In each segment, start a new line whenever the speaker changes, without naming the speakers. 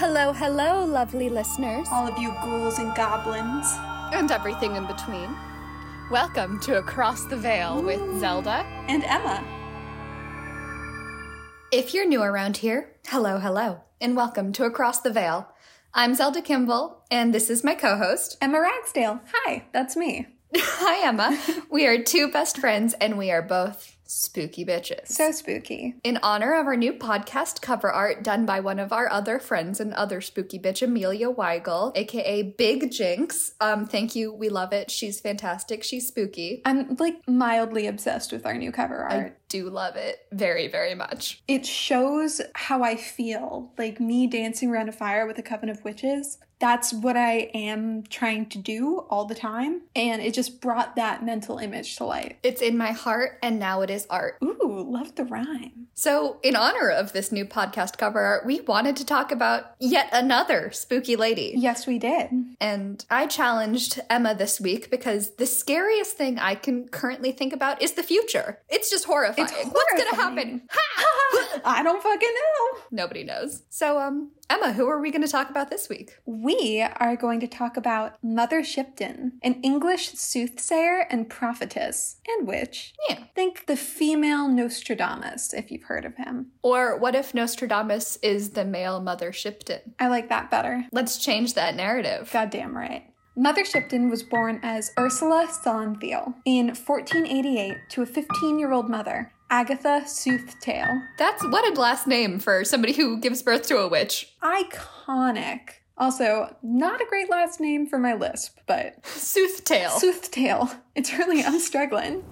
Hello, hello, lovely listeners.
All of you ghouls and goblins.
And everything in between. Welcome to Across the Veil with Zelda.
And Emma.
If you're new around here, hello, hello, and welcome to Across the Veil. I'm Zelda Kimball, and this is my co host.
Emma Ragsdale. Hi, that's me.
Hi, Emma. we are two best friends, and we are both spooky bitches.
So spooky.
In honor of our new podcast cover art done by one of our other friends and other spooky bitch, Amelia Weigel, aka Big Jinx. Um, thank you. We love it. She's fantastic. She's spooky.
I'm like mildly obsessed with our new cover art.
Do love it very, very much.
It shows how I feel, like me dancing around a fire with a coven of witches that's what I am trying to do all the time. And it just brought that mental image to life.
It's in my heart, and now it is art.
Ooh, love the rhyme.
So, in honor of this new podcast cover art, we wanted to talk about yet another spooky lady.
Yes, we did.
And I challenged Emma this week because the scariest thing I can currently think about is the future. It's just horrifying.
It's.
What's gonna happen?
I don't fucking know.
Nobody knows. So, um, Emma, who are we going to talk about this week?
We are going to talk about Mother Shipton, an English soothsayer and prophetess and witch.
Yeah.
Think the female Nostradamus, if you've heard of him.
Or what if Nostradamus is the male Mother Shipton?
I like that better.
Let's change that narrative.
Goddamn right. Mother Shipton was born as Ursula Salenthal in 1488 to a 15 year old mother Agatha Soothtail.
That's what a last name for somebody who gives birth to a witch.
Iconic. Also, not a great last name for my lisp, but.
Soothtail.
Soothtail. It's really, I'm struggling.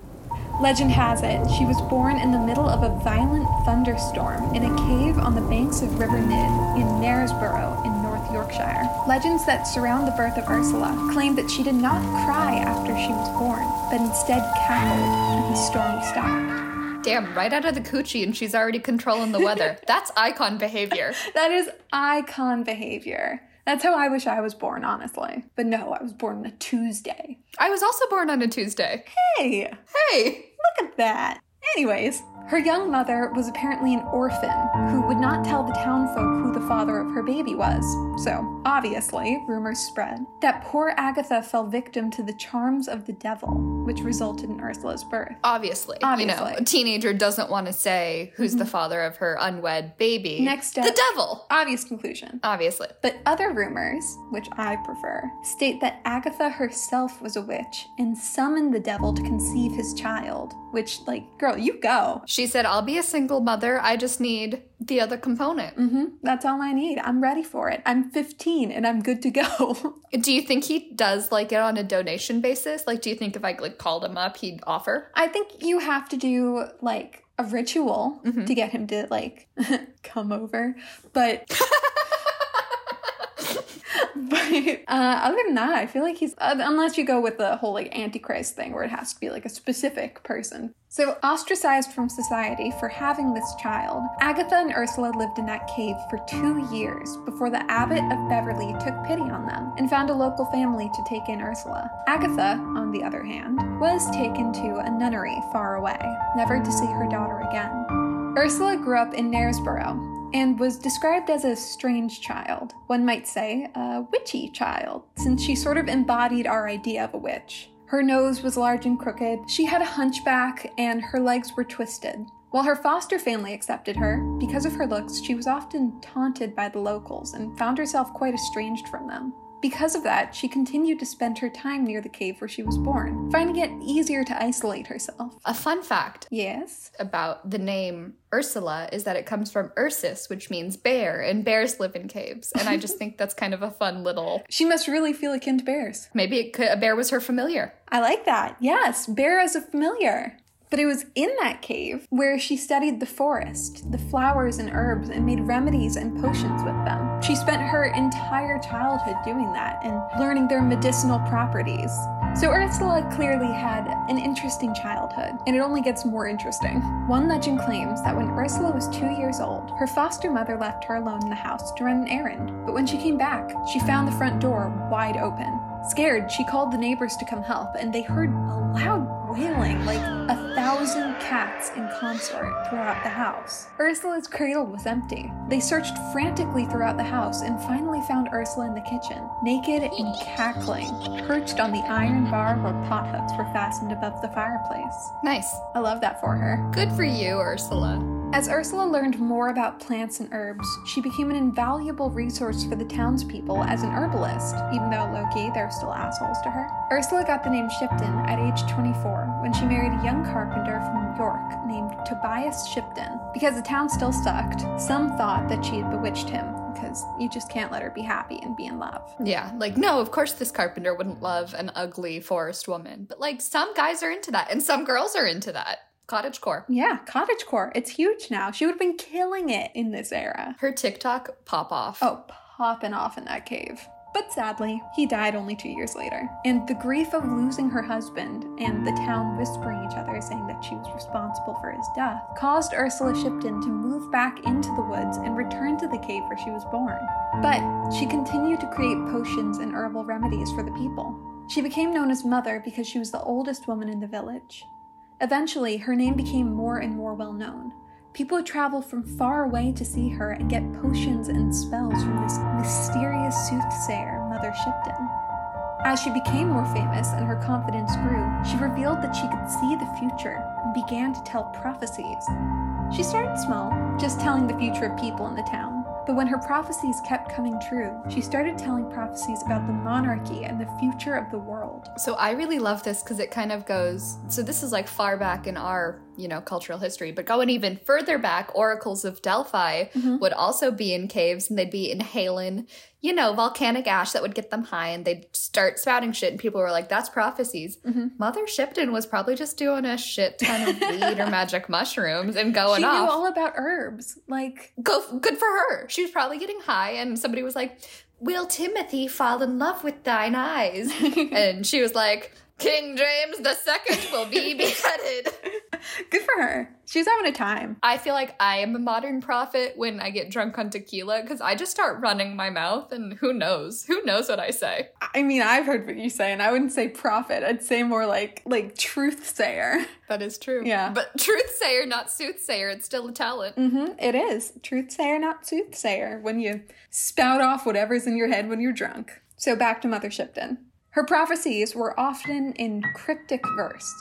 Legend has it, she was born in the middle of a violent thunderstorm in a cave on the banks of River Nidd in Knaresborough in Yorkshire. Legends that surround the birth of Ursula claim that she did not cry after she was born, but instead cackled and the storm stopped.
Damn, right out of the coochie and she's already controlling the weather. That's icon behavior.
That is icon behavior. That's how I wish I was born, honestly. But no, I was born on a Tuesday.
I was also born on a Tuesday.
Hey!
Hey!
Look at that. Anyways, her young mother was apparently an orphan who would not tell the townfolk who the father of her baby was. So, obviously, rumors spread that poor Agatha fell victim to the charms of the devil, which resulted in Ursula's birth.
Obviously.
Obviously.
You know, a teenager doesn't want to say who's the mm-hmm. father of her unwed baby.
Next step.
The devil!
Obvious conclusion.
Obviously.
But other rumors, which I prefer, state that Agatha herself was a witch and summoned the devil to conceive his child. Which, like, girl, you go.
She said, I'll be a single mother. I just need the other component.
hmm That's all I need. I'm ready for it. I'm 15 and I'm good to go.
Do you think he does like it on a donation basis? Like, do you think if I like called him up, he'd offer?
I think you have to do like a ritual
Mm-hmm.
to get him to like come over. But but uh, other than that, I feel like he's uh, unless you go with the whole like antichrist thing where it has to be like a specific person. So ostracized from society for having this child, Agatha and Ursula lived in that cave for two years before the abbot of Beverley took pity on them and found a local family to take in Ursula. Agatha, on the other hand, was taken to a nunnery far away, never to see her daughter again. Ursula grew up in Knaresborough and was described as a strange child. One might say a witchy child, since she sort of embodied our idea of a witch. Her nose was large and crooked, she had a hunchback, and her legs were twisted. While her foster family accepted her, because of her looks, she was often taunted by the locals and found herself quite estranged from them. Because of that, she continued to spend her time near the cave where she was born, finding it easier to isolate herself.
A fun fact
Yes?
about the name Ursula is that it comes from Ursus, which means bear, and bears live in caves. And I just think that's kind of a fun little.
She must really feel akin to bears.
Maybe it could, a bear was her familiar.
I like that. Yes, bear as a familiar. But it was in that cave where she studied the forest, the flowers and herbs, and made remedies and potions with them. She spent her entire childhood doing that and learning their medicinal properties. So Ursula clearly had an interesting childhood, and it only gets more interesting. One legend claims that when Ursula was two years old, her foster mother left her alone in the house to run an errand. But when she came back, she found the front door wide open. Scared, she called the neighbors to come help, and they heard a loud wailing, like a thousand cats in consort throughout the house. Ursula's cradle was empty. They searched frantically throughout the house and finally found Ursula in the kitchen, naked and cackling, perched on the iron bar where pot hooks were fastened above the fireplace.
Nice.
I love that for her.
Good for you, Ursula.
As Ursula learned more about plants and herbs, she became an invaluable resource for the townspeople as an herbalist, even though low-key they're still assholes to her. Ursula got the name Shipton at age 24 when she married a young carpenter from York named Tobias Shipton. Because the town still sucked, some thought that she had bewitched him, because you just can't let her be happy and be in love.
Yeah, like, no, of course this carpenter wouldn't love an ugly forest woman. But, like, some guys are into that, and some girls are into that. Cottage core.
Yeah, cottagecore. It's huge now. She would have been killing it in this era.
Her TikTok pop off.
Oh, popping off in that cave. But sadly, he died only two years later. And the grief of losing her husband and the town whispering each other saying that she was responsible for his death caused Ursula Shipton to move back into the woods and return to the cave where she was born. But she continued to create potions and herbal remedies for the people. She became known as Mother because she was the oldest woman in the village. Eventually, her name became more and more well known. People would travel from far away to see her and get potions and spells from this mysterious soothsayer, Mother Shipton. As she became more famous and her confidence grew, she revealed that she could see the future and began to tell prophecies. She started small, just telling the future of people in the town. But when her prophecies kept coming true, she started telling prophecies about the monarchy and the future of the world.
So I really love this because it kind of goes. So this is like far back in our, you know, cultural history, but going even further back, oracles of Delphi mm-hmm. would also be in caves and they'd be inhaling, you know, volcanic ash that would get them high and they'd start spouting shit and people were like, that's prophecies. Mm-hmm. Mother Shipton was probably just doing a shit ton of weed or magic mushrooms and going
she
off.
knew all about herbs. Like,
Go good for her. She was probably getting high, and somebody was like, "Will Timothy fall in love with thine eyes?" and she was like, "King James the Second will be beheaded."
good for her. She's having a time.
I feel like I am a modern prophet when I get drunk on tequila because I just start running my mouth, and who knows? Who knows what I say?
I mean, I've heard what you say, and I wouldn't say prophet. I'd say more like like truth sayer.
That is true.
Yeah.
but truth sayer, not soothsayer. It's still a talent.
Mm-hmm, it is. Truth sayer, not soothsayer, when you spout off whatever's in your head when you're drunk. So back to Mother Shipton. Her prophecies were often in cryptic verse.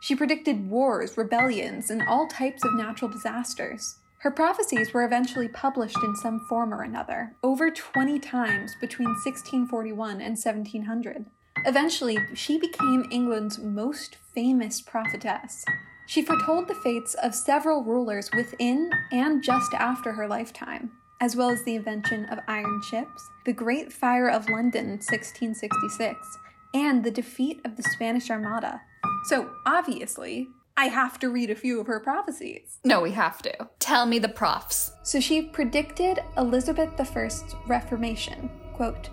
She predicted wars, rebellions, and all types of natural disasters. Her prophecies were eventually published in some form or another, over 20 times between 1641 and 1700. Eventually, she became England's most famous prophetess. She foretold the fates of several rulers within and just after her lifetime, as well as the invention of iron ships, the Great Fire of London 1666, and the defeat of the Spanish Armada. So, obviously, I have to read a few of her prophecies.
No, we have to. Tell me the profs.
So she predicted Elizabeth I's reformation. Quote,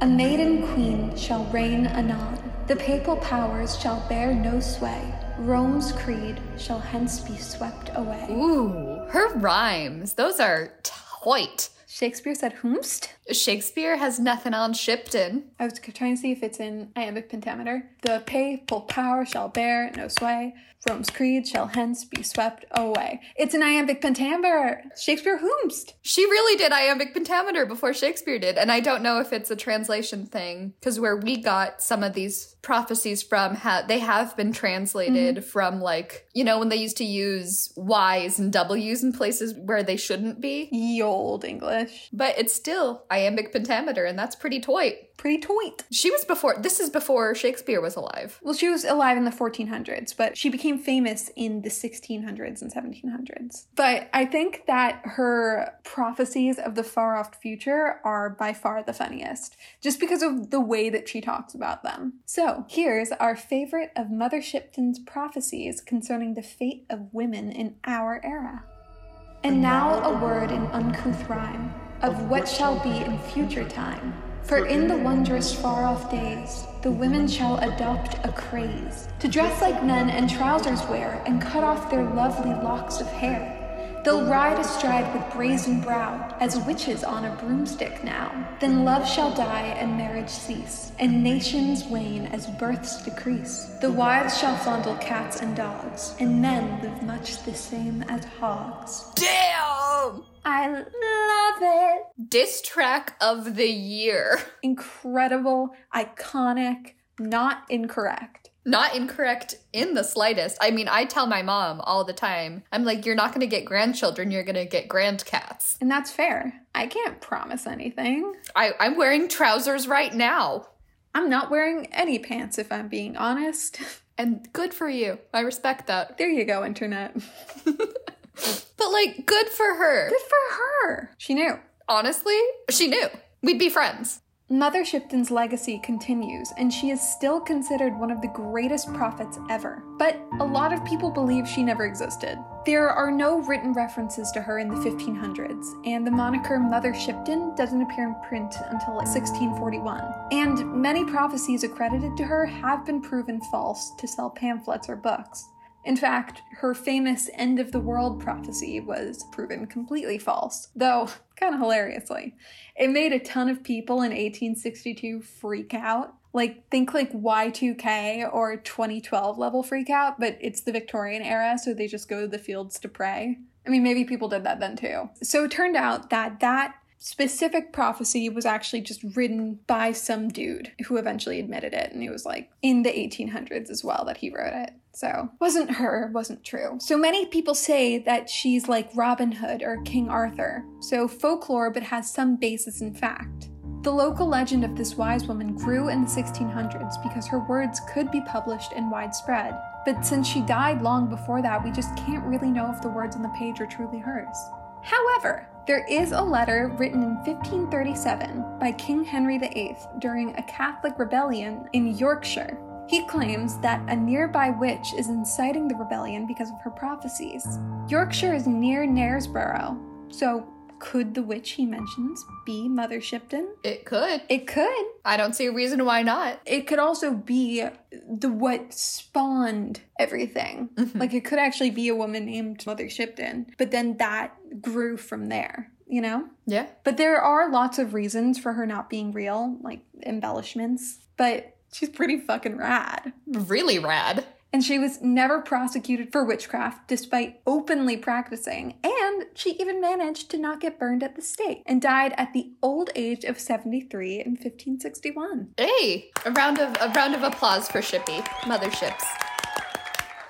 A maiden queen shall reign anon. The papal powers shall bear no sway. Rome's creed shall hence be swept away.
Ooh, her rhymes. Those are tight.
Shakespeare said whomst?
Shakespeare has nothing on Shipton.
I was trying to see if it's in iambic pentameter. The papal power shall bear no sway. Rome's creed shall hence be swept away. It's an iambic pentameter. Shakespeare whomst.
She really did iambic pentameter before Shakespeare did, and I don't know if it's a translation thing because where we got some of these prophecies from, ha- they have been translated mm-hmm. from like you know when they used to use Y's and W's in places where they shouldn't be,
Ye old English.
But it's still iambic pentameter, and that's pretty toit.
Pretty toit.
She was before. This is before Shakespeare was alive.
Well, she was alive in the 1400s, but she became famous in the 1600s and 1700s. But I think that her prophecies of the far off future are by far the funniest, just because of the way that she talks about them. So, here's our favorite of Mother Shipton's prophecies concerning the fate of women in our era. And now a word in uncouth rhyme of what shall be in future time. For in the wondrous far off days, the women shall adopt a craze to dress like men and trousers wear and cut off their lovely locks of hair. They'll ride astride with brazen brow, as witches on a broomstick now. Then love shall die and marriage cease, and nations wane as births decrease. The wives shall fondle cats and dogs, and men live much the same as hogs.
Damn!
I love it.
Diss track of the year.
Incredible, iconic, not incorrect.
Not incorrect in the slightest. I mean, I tell my mom all the time, I'm like, you're not going to get grandchildren, you're going to get grandcats.
And that's fair. I can't promise anything.
I, I'm wearing trousers right now.
I'm not wearing any pants if I'm being honest.
And good for you. I respect that.
There you go, internet.
But like, good for her.
Good for her. She knew.
Honestly, she knew. We'd be friends.
Mother Shipton's legacy continues, and she is still considered one of the greatest prophets ever. But a lot of people believe she never existed. There are no written references to her in the 1500s, and the moniker Mother Shipton doesn't appear in print until 1641. And many prophecies accredited to her have been proven false to sell pamphlets or books. In fact, her famous end of the world prophecy was proven completely false, though kind of hilariously. It made a ton of people in 1862 freak out. Like, think like Y2K or 2012 level freak out, but it's the Victorian era, so they just go to the fields to pray. I mean, maybe people did that then too. So it turned out that that specific prophecy was actually just written by some dude who eventually admitted it, and it was like in the 1800s as well that he wrote it. So, wasn't her, wasn't true. So many people say that she's like Robin Hood or King Arthur. So folklore, but has some basis in fact. The local legend of this wise woman grew in the 1600s because her words could be published and widespread. But since she died long before that, we just can't really know if the words on the page are truly hers. However, there is a letter written in 1537 by King Henry VIII during a Catholic rebellion in Yorkshire. He claims that a nearby witch is inciting the rebellion because of her prophecies. Yorkshire is near Knaresborough, so could the witch he mentions be Mother Shipton?
It could.
It could.
I don't see a reason why not.
It could also be the what spawned everything. Mm-hmm. Like it could actually be a woman named Mother Shipton, but then that grew from there, you know?
Yeah.
But there are lots of reasons for her not being real, like embellishments, but she's pretty fucking rad.
Really rad.
And she was never prosecuted for witchcraft despite openly practicing, and she even managed to not get burned at the stake and died at the old age of 73 in 1561.
Hey, a round of a round of applause for Shippy. Motherships.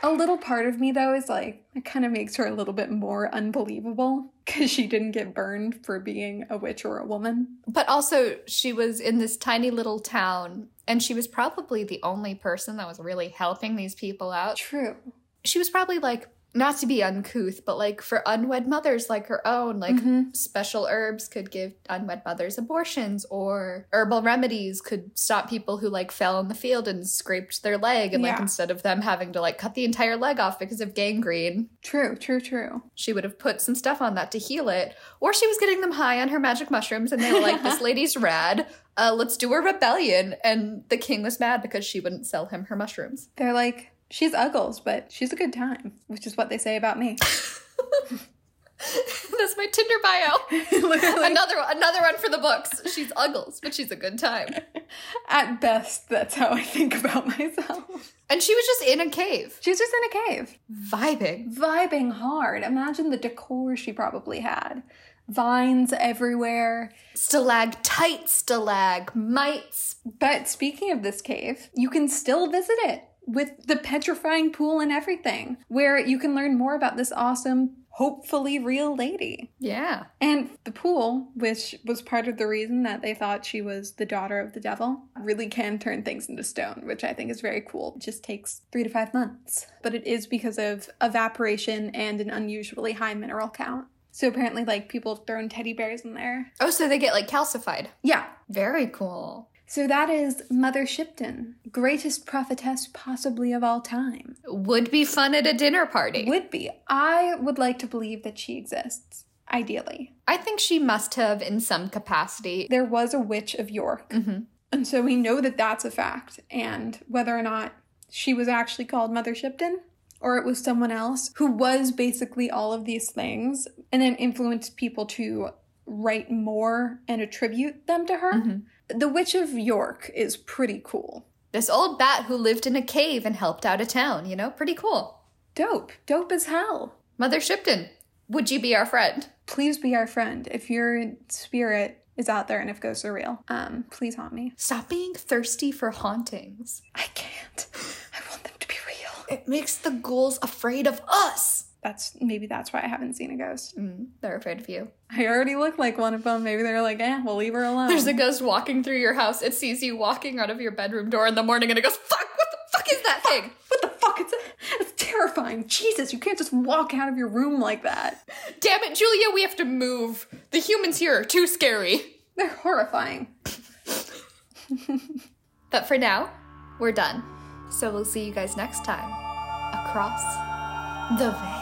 A little part of me, though, is like, it kind of makes her a little bit more unbelievable because she didn't get burned for being a witch or a woman.
But also, she was in this tiny little town, and she was probably the only person that was really helping these people out.
True.
She was probably like, not to be uncouth, but like for unwed mothers like her own, like special herbs could give unwed mothers abortions, or herbal remedies could stop people who like fell in the field and scraped their leg, and like instead of them having to like cut the entire leg off because of gangrene,
True, true, true.
she would have put some stuff on that to heal it. Or she was getting them high on her magic mushrooms and they were like, this lady's rad. Uh, let's do a rebellion. And the king was mad because she wouldn't sell him her mushrooms.
They're like, she's uggles, but she's a good time, which is what they say about me.
That's my Tinder bio. Another another one for the books. She's uggles, but she's a good time.
at best, that's how I think about myself.
And she was just in a cave,
She was just in a cave,
vibing.
vibing hard. Imagine the decor she probably had. Vines everywhere.
Stalactite, stalagmites.
But speaking of this cave, you can still visit it with the petrifying pool and everything, where you can learn more about this awesome, hopefully real lady.
Yeah.
And the pool, which was part of the reason that they thought she was the daughter of the devil, really can turn things into stone, which I think is very cool. It just takes three to five months. But it is because of evaporation and an unusually high mineral count. So apparently, like, people have thrown teddy bears in there.
Oh, so they get like calcified.
Yeah.
Very cool.
So that is Mother Shipton, greatest prophetess possibly of all time.
Would be fun at a dinner party.
Would be. I would like to believe that she exists, ideally.
I think she must have in some capacity.
There was a witch of York.
Mhm.
And so we know that that's a fact. And whether or not she was actually called Mother Shipton, or it was someone else who was basically all of these things and then influenced people to write more and attribute them to her.
Mm-hmm.
The Witch of York is pretty cool.
This old bat who lived in a cave and helped out a town, you know? Pretty cool.
Dope. Dope as hell.
Mother Shipton, would you be our friend?
Please be our friend. If your spirit is out there and if ghosts are real, um, please haunt me.
Stop being thirsty for hauntings.
I can't. I want them to be real.
It makes the ghouls afraid of us.
That's maybe that's why I haven't seen a ghost.
Mm, they're afraid of you.
I already look like one of them. Maybe they're like, eh, we'll leave her alone.
There's a ghost walking through your house. It sees you walking out of your bedroom door in the morning and it goes, fuck, what the fuck is that thing?
What the fuck? It's, it's terrifying. Jesus, you can't just walk out of your room like that.
Damn it, Julia, we have to move. The humans here are too scary.
They're horrifying.
But for now, we're done. So we'll see you guys next time across the veil.